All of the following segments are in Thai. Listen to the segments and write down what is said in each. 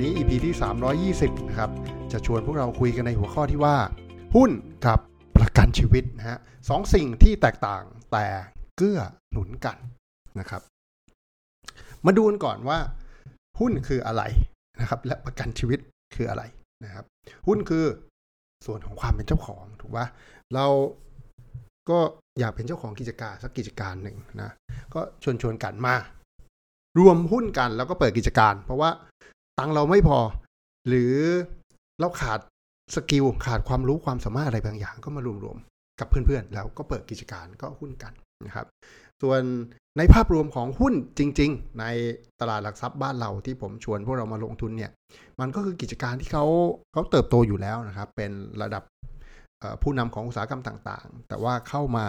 นนี้ EP ที่ 320 นะครับ จะชวนพวกเราคุยกันในหัวข้อที่ว่า หุ้นกับประกันชีวิตนะฮะสองสิ่งที่แตกต่างแต่เกื้อหนุนกันนะครับ มาดูกันก่อนว่า หุ้นคืออะไรนะครับ และประกันชีวิตคืออะไรนะครับ หุ้นคือส่วนของความเป็นเจ้าของถูกปะเราก็อยากเป็นเจ้าของกิจการสักกิจการหนึ่งนะ ก็ชวนชวนกันมา รวมหุ้นกันแล้วก็เปิดกิจการ เพราะว่า ตังเราไม่พอ หรือเราขาดสกิลขาดความรู้ความสามารถอะไรบางอย่างก็มารวมๆกับเพื่อนๆ แล้วก็เปิดกิจการก็หุ้นกันนะครับ ส่วนในภาพรวมของหุ้นจริง ๆ ในตลาดหลักทรัพย์บ้านเราที่ผมชวนพวกเรามาลงทุนเนี่ยมันก็คือกิจการที่เขาเขาเติบโตอยู่แล้วนะครับ เป็นระดับผู้นำของอุตสาหกรรมต่างๆ แต่ว่าเข้ามา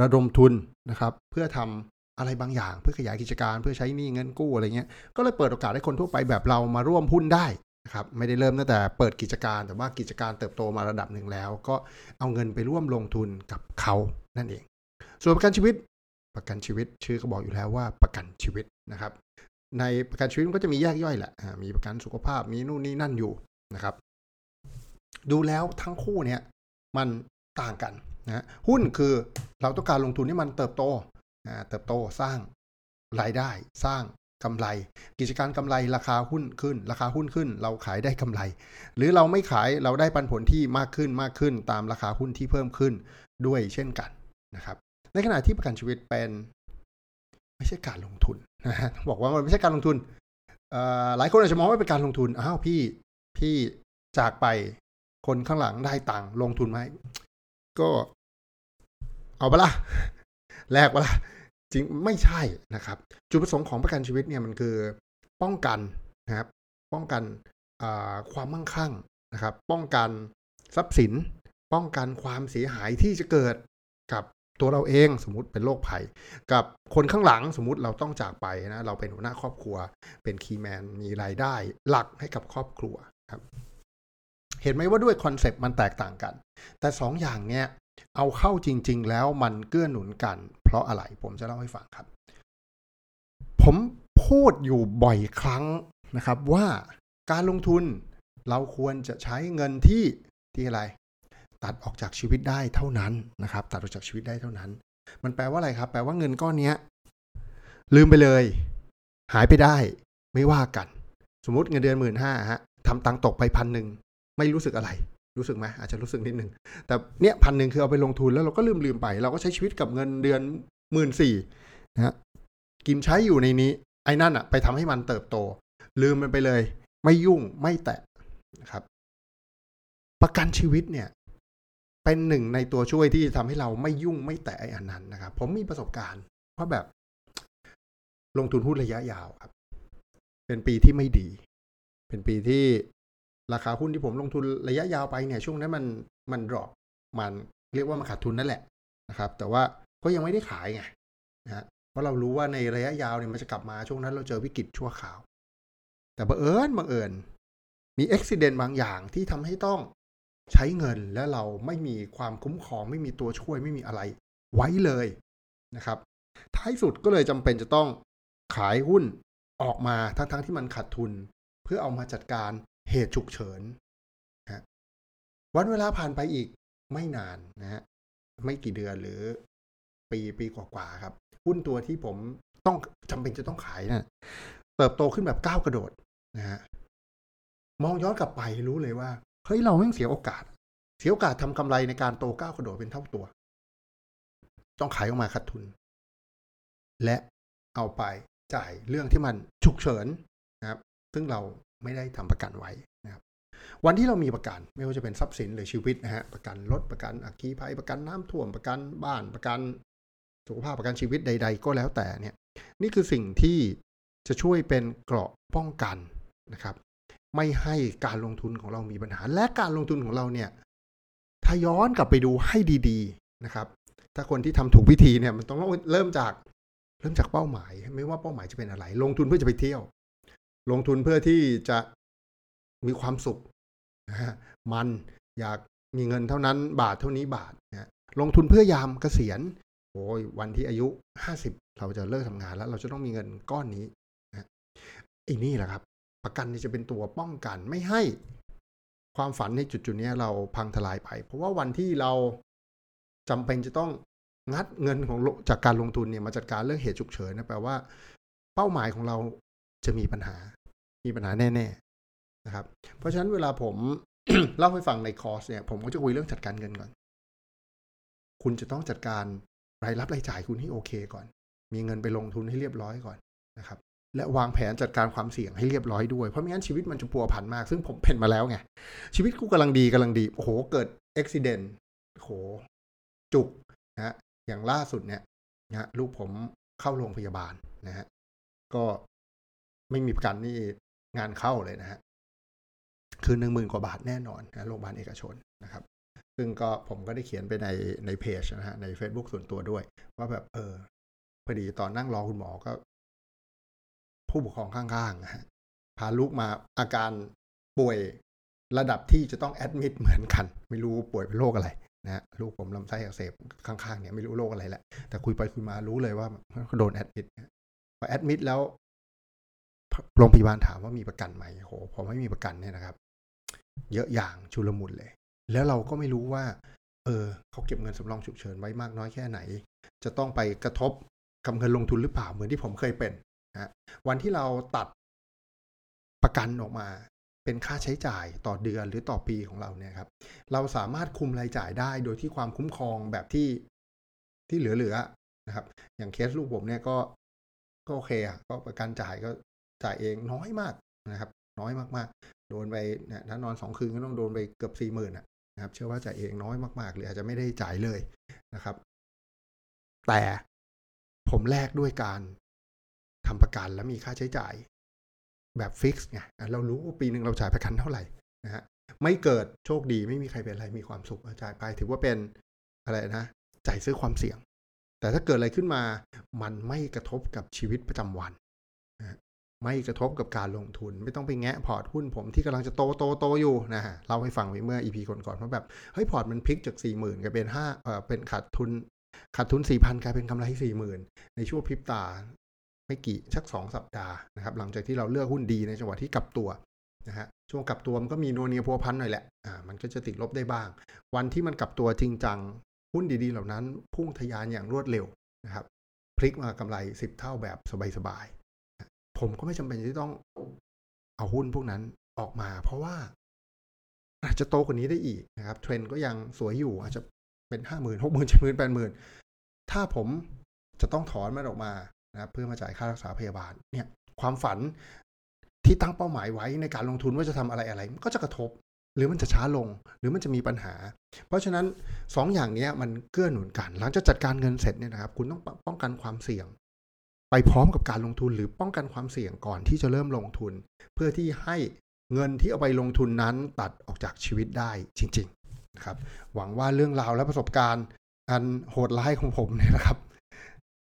ระดมทุนนะครับ เพื่อทำ อะไรบางอย่าง เพื่อขยายกิจการเพื่อใช้หนี้เงินกู้อะไรเงี้ยก็เลยเปิดโอกาสให้คนทั่วไปแบบเรามาร่วมหุ้นได้นะครับไม่ได้เริ่มตั้งแต่เปิดกิจการแต่ว่ากิจการเติบโตมาระดับหนึ่งแล้ว ก็เอาเงินไปร่วมลงทุนกับเขานั่นเอง ส่วนประกันชีวิตประกันชีวิตชื่อก็บอกอยู่แล้วว่าประกันชีวิตนะครับ ในประกันชีวิตมันก็จะมีแยกย่อยแหละมีประกันสุขภาพมีนู่นนี่นั่นอยู่นะครับ ดูแล้วทั้งคู่เนี่ยมันต่างกันนะหุ้นคือเราต้องการลงทุนให้มันเติบโต เติบโตสร้างรายได้สร้างกำไร กิจการกำไรราคาหุ้นขึ้น ราคาหุ้นขึ้น เราขายได้กำไร หรือเราไม่ขายเราได้ปันผลที่มากขึ้นมากขึ้น ตามราคาหุ้นที่เพิ่มขึ้นด้วยเช่นกันนะครับ ในขณะที่ประกันชีวิตเป็นไม่ใช่การลงทุนนะฮะบอกว่ามันไม่ใช่การลงทุนหลายคนอาจจะมองว่าเป็นการลงทุนอ้าวพี่พี่จากไปคนข้างหลังได้ตังค์ลงทุนไหมก็เอาไปละแลกไปละ จริงไม่ใช่นะครับ จุดประสงค์ของประกันชีวิตเนี่ยมันคือป้องกันนะครับ ป้องกันความมั่งคั่งนะครับ ป้องกันทรัพย์สิน ป้องกันความเสียหายที่จะเกิดกับตัวเราเองสมมติเป็นโรคภัย กับคนข้างหลังสมมติเราต้องจากไปนะเราเป็นหัวหน้าครอบครัว เป็น key man มีรายได้หลักให้กับครอบครัวครับ เห็นไหมว่าด้วย concept มันแตกต่างกัน แต่สองอย่างเนี้ย เอาเข้าจริง ๆ แล้วมันเกื้อหนุนกัน เพราะอะไรผมจะเล่าให้ฟังครับ ผมพูดอยู่บ่อยครั้งนะครับว่าการลงทุนเราควรจะใช้เงินที่ที่อะไร ตัดออกจากชีวิตได้เท่านั้นนะครับ ตัดออกจากชีวิตได้เท่านั้น มันแปลว่าอะไรครับ แปลว่าเงินก้อนเนี้ยลืมไปเลย หายไปได้ไม่ว่ากัน สมมติเงินเดือนหมื่นห้าฮะทำตังค์ตกไปพันหนึ่งไม่รู้สึกอะไร รู้สึกไหมอาจจะรู้สึกนิดหนึ่งแต่เนี้ยพันหนึ่งคือเอาไปลงทุนแล้วเราก็ลืมลืมไป เราก็ใช้ชีวิตกับเงินเดือนหมื่นสี่นะกินใช้อยู่ในนี้ ไอ้นั่นอะไปทำให้มันเติบโต ลืมมันไปเลย ไม่ยุ่งไม่แตะนะครับ ประกันชีวิตเนี่ย เป็นหนึ่งในตัวช่วยที่จะทำให้เราไม่ยุ่งไม่แตะไอ้อันนั้นนะครับ ผมมีประสบการณ์ว่าแบบ ลงทุนหุ้นระยะยาวครับ เป็นปีที่ไม่ดี เป็นปีที่ ราคาหุ้นที่ผมลงทุนระยะยาวไปเนี่ยช่วงนั้นมันมันดรอปมันเรียกว่ามันขาดทุนนั่นแหละนะครับ แต่ว่าก็ยังไม่ได้ขายไงนะเพราะเรารู้ว่าในระยะยาวเนี่ยมันจะกลับมาช่วงนั้นเราเจอวิกฤตชั่วคราว แต่บังเอิญบังเอิญมีอุบิเหตุบางอย่างที่ทำให้ต้องใช้เงินและเราไม่มีความคุ้มครอง ไม่มีตัวช่วยไม่มีอะไร ไว้เลยนะครับ ท้ายสุดก็เลยจำเป็นจะต้องขายหุ้นออกมาทั้งๆทที่มันขาดทุน เพื่อเอามาจัดการ เหตุฉุกเฉินนะวันเวลาผ่านไปอีกไม่นานนะฮะไม่กี่เดือนหรือ ปีปีกว่าๆครับ หุ้นตัวที่ผมต้องจำเป็นจะต้องขายนะ่ะเติบโตขึ้นแบบก้าวกระโดดนะฮะมองย้อนกลับไปรู้เลยว่าเฮ้ยเราไม่เสียโอกาส เสียโอกาสทำกำไรในการโตก้าวกระโดดเป็นเท่าตัว ต้องขายออกมาขาดทุน และเอาไปจ่ายเรื่องที่มันฉุกเฉินนะครับ ซึ่งเรา ไม่ได้ทำประกันไว้นะครับวันที่เรามีประกันไม่ว่าจะเป็นทรัพย์สินหรือชีวิตนะฮะประกันรถประกันอัคคีภัยประกันน้ำท่วมประกันบ้านประกันสุขภาพประกันชีวิตใด ๆ ก็แล้วแต่เนี่ยนี่คือสิ่งที่จะช่วยเป็นเกราะป้องกันนะครับไม่ให้การลงทุนของเรามีปัญหา และการลงทุนของเราเนี่ยถ้าย้อนกลับไปดูให้ดีๆนะครับ ถ้าคนที่ทำถูกวิธีเนี่ยมันต้องเริ่มจากเริ่มจากเป้าหมาย ไม่ว่าเป้าหมายจะเป็นอะไร ลงทุนเพื่อจะไปเที่ยว ลงทุนเพื่อที่จะมีความสุขนะฮะมันอยากมีเงินเท่านั้นบาทเท่านี้บาทนะลงทุนเพื่อยามเกษียณโอ้ยวันที่อายุห้าสิบเราจะเลิกทำงานแล้ว เราจะต้องมีเงินก้อนนี้นะไอ้นี่แหละครับ ประกันจะเป็นตัวป้องกันไม่ให้ความฝันในจุดจุดนี้เราพังทลายไป เพราะว่าวันที่เราจำเป็นจะต้องงัดเงินของจากการลงทุนเนี่ยมาจัดการเรื่องเหตุฉุกเฉินนะแปลว่า เป้าหมายของเรา จะมีปัญหา มีปัญหาแน่ ๆนะครับ เพราะฉะนั้นเวลาผมเล่าให้ฟังในคอร์สเนี่ย ผมก็จะคุยเรื่องจัดการเงินก่อน คุณจะต้องจัดการรายรับรายจ่ายคุณให้โอเคก่อน มีเงินไปลงทุนให้เรียบร้อยก่อนนะครับ และวางแผนจัดการความเสี่ยงให้เรียบร้อยด้วย เพราะไม่งั้นชีวิตมันจะพัวพันมาก ซึ่งผมเป็นมาแล้วไง ชีวิตกูกำลังดีกำลังดี โอ้โห เกิดอุบิเหตุโอ้โหจุกนะฮะอย่างล่าสุดเนี่ยนะลูกผมเข้าโรงพยาบาลนะฮะ ก็ ไม่มีประกันนี่งานเข้าเลยนะฮะคือหนึ่งหมื่นกว่าบาทแน่นอนนะโรงพยาบาลเอกชนนะครับ ซึ่งก็ผมก็ได้เขียนไปในในเพจนะฮะใน Facebook ส่วนตัวด้วย ว่าแบบเออพอดีตอนนั่งรอคุณหมอก็ ผู้ปกครองข้างๆนะฮะพาลูกมาอาการป่วยระดับที่จะต้องแอดมิดเหมือนกัน ไม่รู้ป่วยเป็นโรคอะไรนะฮะลูกผมลำไส้อักเสบข้างๆเนี่ยไม่รู้โรคอะไรแหละแต่คุยไปคุยมารู้เลยว่าโดนแอดมิดพอแอดมิดแล้ว โรงพยาบาลถามว่ามีประกันไหมโหพอไม่มีประกันเนี่ยนะครับ เยอะอย่างชุลมุนเลย แล้วเราก็ไม่รู้ว่า เออเขาเก็บเงินสำรองฉุกเฉินไว้มากน้อยแค่ไหน จะต้องไปกระทบกับเงินลงทุนหรือเปล่าเหมือนที่ผมเคยเป็นนะวันที่เราตัดประกันออกมา เป็นค่าใช้จ่ายต่อเดือนหรือต่อปีของเราเนี่ยครับ เราสามารถคุมรายจ่ายได้โดยที่ความคุ้มครองแบบที่ที่เหลือๆนะครับ อย่างเคสลูกผมเนี่ยก็ก็โอเคอะก็ประกันจ่ายก็ จ่ายเองน้อยมากนะครับ น้อยมากๆ โดนไปเนี่ยถ้านอนสองคืนก็ต้องโดนไปเกือบสี่หมื่นนะครับ เชื่อว่าจ่ายเองน้อยมากๆหรืออาจจะไม่ได้จ่ายเลยนะครับ แต่ผมแลกด้วยการทำประกันแล้วมีค่าใช้จ่ายแบบ fix ไงเรารู้ว่าปีหนึ่งเราจ่ายประกันเท่าไหร่นะฮะไม่เกิดโชคดีไม่มีใครเป็นอะไรมีความสุขจ่ายไป ถือว่าเป็นอะไรนะจ่ายซื้อความเสี่ยง แต่ถ้าเกิดอะไรขึ้นมา มันไม่กระทบกับชีวิตประจำวัน ไม่กระทบกับการลงทุน ไม่ต้องไปแงะพอร์ตหุ้นผมที่กำลังจะโตโตโตอยู่นะฮะเล่าให้ฟังไปเมื่อ EP ก่อนๆว่าแบบเฮ้ยพอร์ตมันพลิกจากสี่หมื่นกลายเป็นห้าเออเป็นขาดทุนขาดทุนสี่พันกลายเป็นกำไรสี่หมื่นในช่วงพริบตา ไม่กี่ชักสองสัปดาห์นะครับหลังจากที่เราเลือกหุ้นดีในจังหวะที่กลับตัวนะฮะช่วงกลับตัวมันก็มีโนเนียพัวพันหน่อยแหละอ่ามันก็จะติดลบได้บ้าง วันที่มันกลับตัวจริงจังหุ้นดีๆ เหล่านั้นพุ่งทะยานอย่างรวดเร็วนะครับพลิกมากำไรสิบเท่าแบบสบาย ผมก็ไม่จำเป็นที่ต้องเอาหุ้นพวกนั้นออกมา เพราะว่า อาจจะโตกว่านี้ได้อีกนะครับ เทรนด์ก็ยังสวยอยู่ อาจจะเป็นห้าหมื่นหกหมื่นเจ็ดหมื่นแปดหมื่นถ้าผมจะต้องถอนมันออกมานะครับเพื่อมาจ่ายค่ารักษาพยาบาลเนี่ย ความฝันที่ตั้งเป้าหมายไว้ในการลงทุนว่าจะทำอะไรอะไรก็จะกระทบ หรือมันจะช้าลง หรือมันจะมีปัญหา เพราะฉะนั้นสองอย่างนี้มันเกื้อหนุนกัน หลังจากจัดการเงินเสร็จเนี่ยนะครับ คุณต้องป้องกันความเสี่ยง ไปพร้อมกับการลงทุนหรือป้องกันความเสี่ยงก่อนที่จะเริ่มลงทุน เพื่อที่ให้เงินที่เอาไปลงทุนนั้นตัดออกจากชีวิตได้จริงๆนะครับหวังว่าเรื่องราวและประสบการณ์อันโหดร้ายของผมเนี่ยนะครับ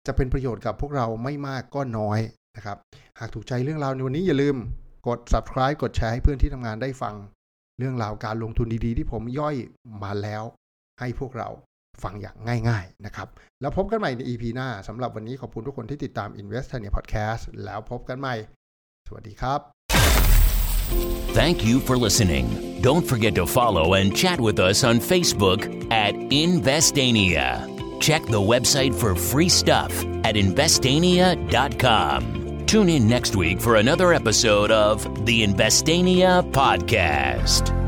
จะเป็นประโยชน์กับพวกเราไม่มากก็น้อยนะครับ หากถูกใจเรื่องราวในวันนี้อย่าลืมกด subscribe กดแชร์ให้เพื่อนที่ทำงานได้ฟัง เรื่องราวการลงทุนดีๆ ที่ผมย่อยมาแล้วให้พวกเรา ฟังอย่างง่ายๆนะครับ แล้วพบกันใหม่ใน EP หน้าสำหรับวันนี้ขอบคุณทุกคนที่ติดตาม Investania Podcast แล้วพบกันใหม่ สวัสดีครับ Thank you for listening. Don't forget to follow and chat with us on Facebook at Investania. Check the website for free stuff at investania.com. Tune in next week for another episode of the Investania Podcast.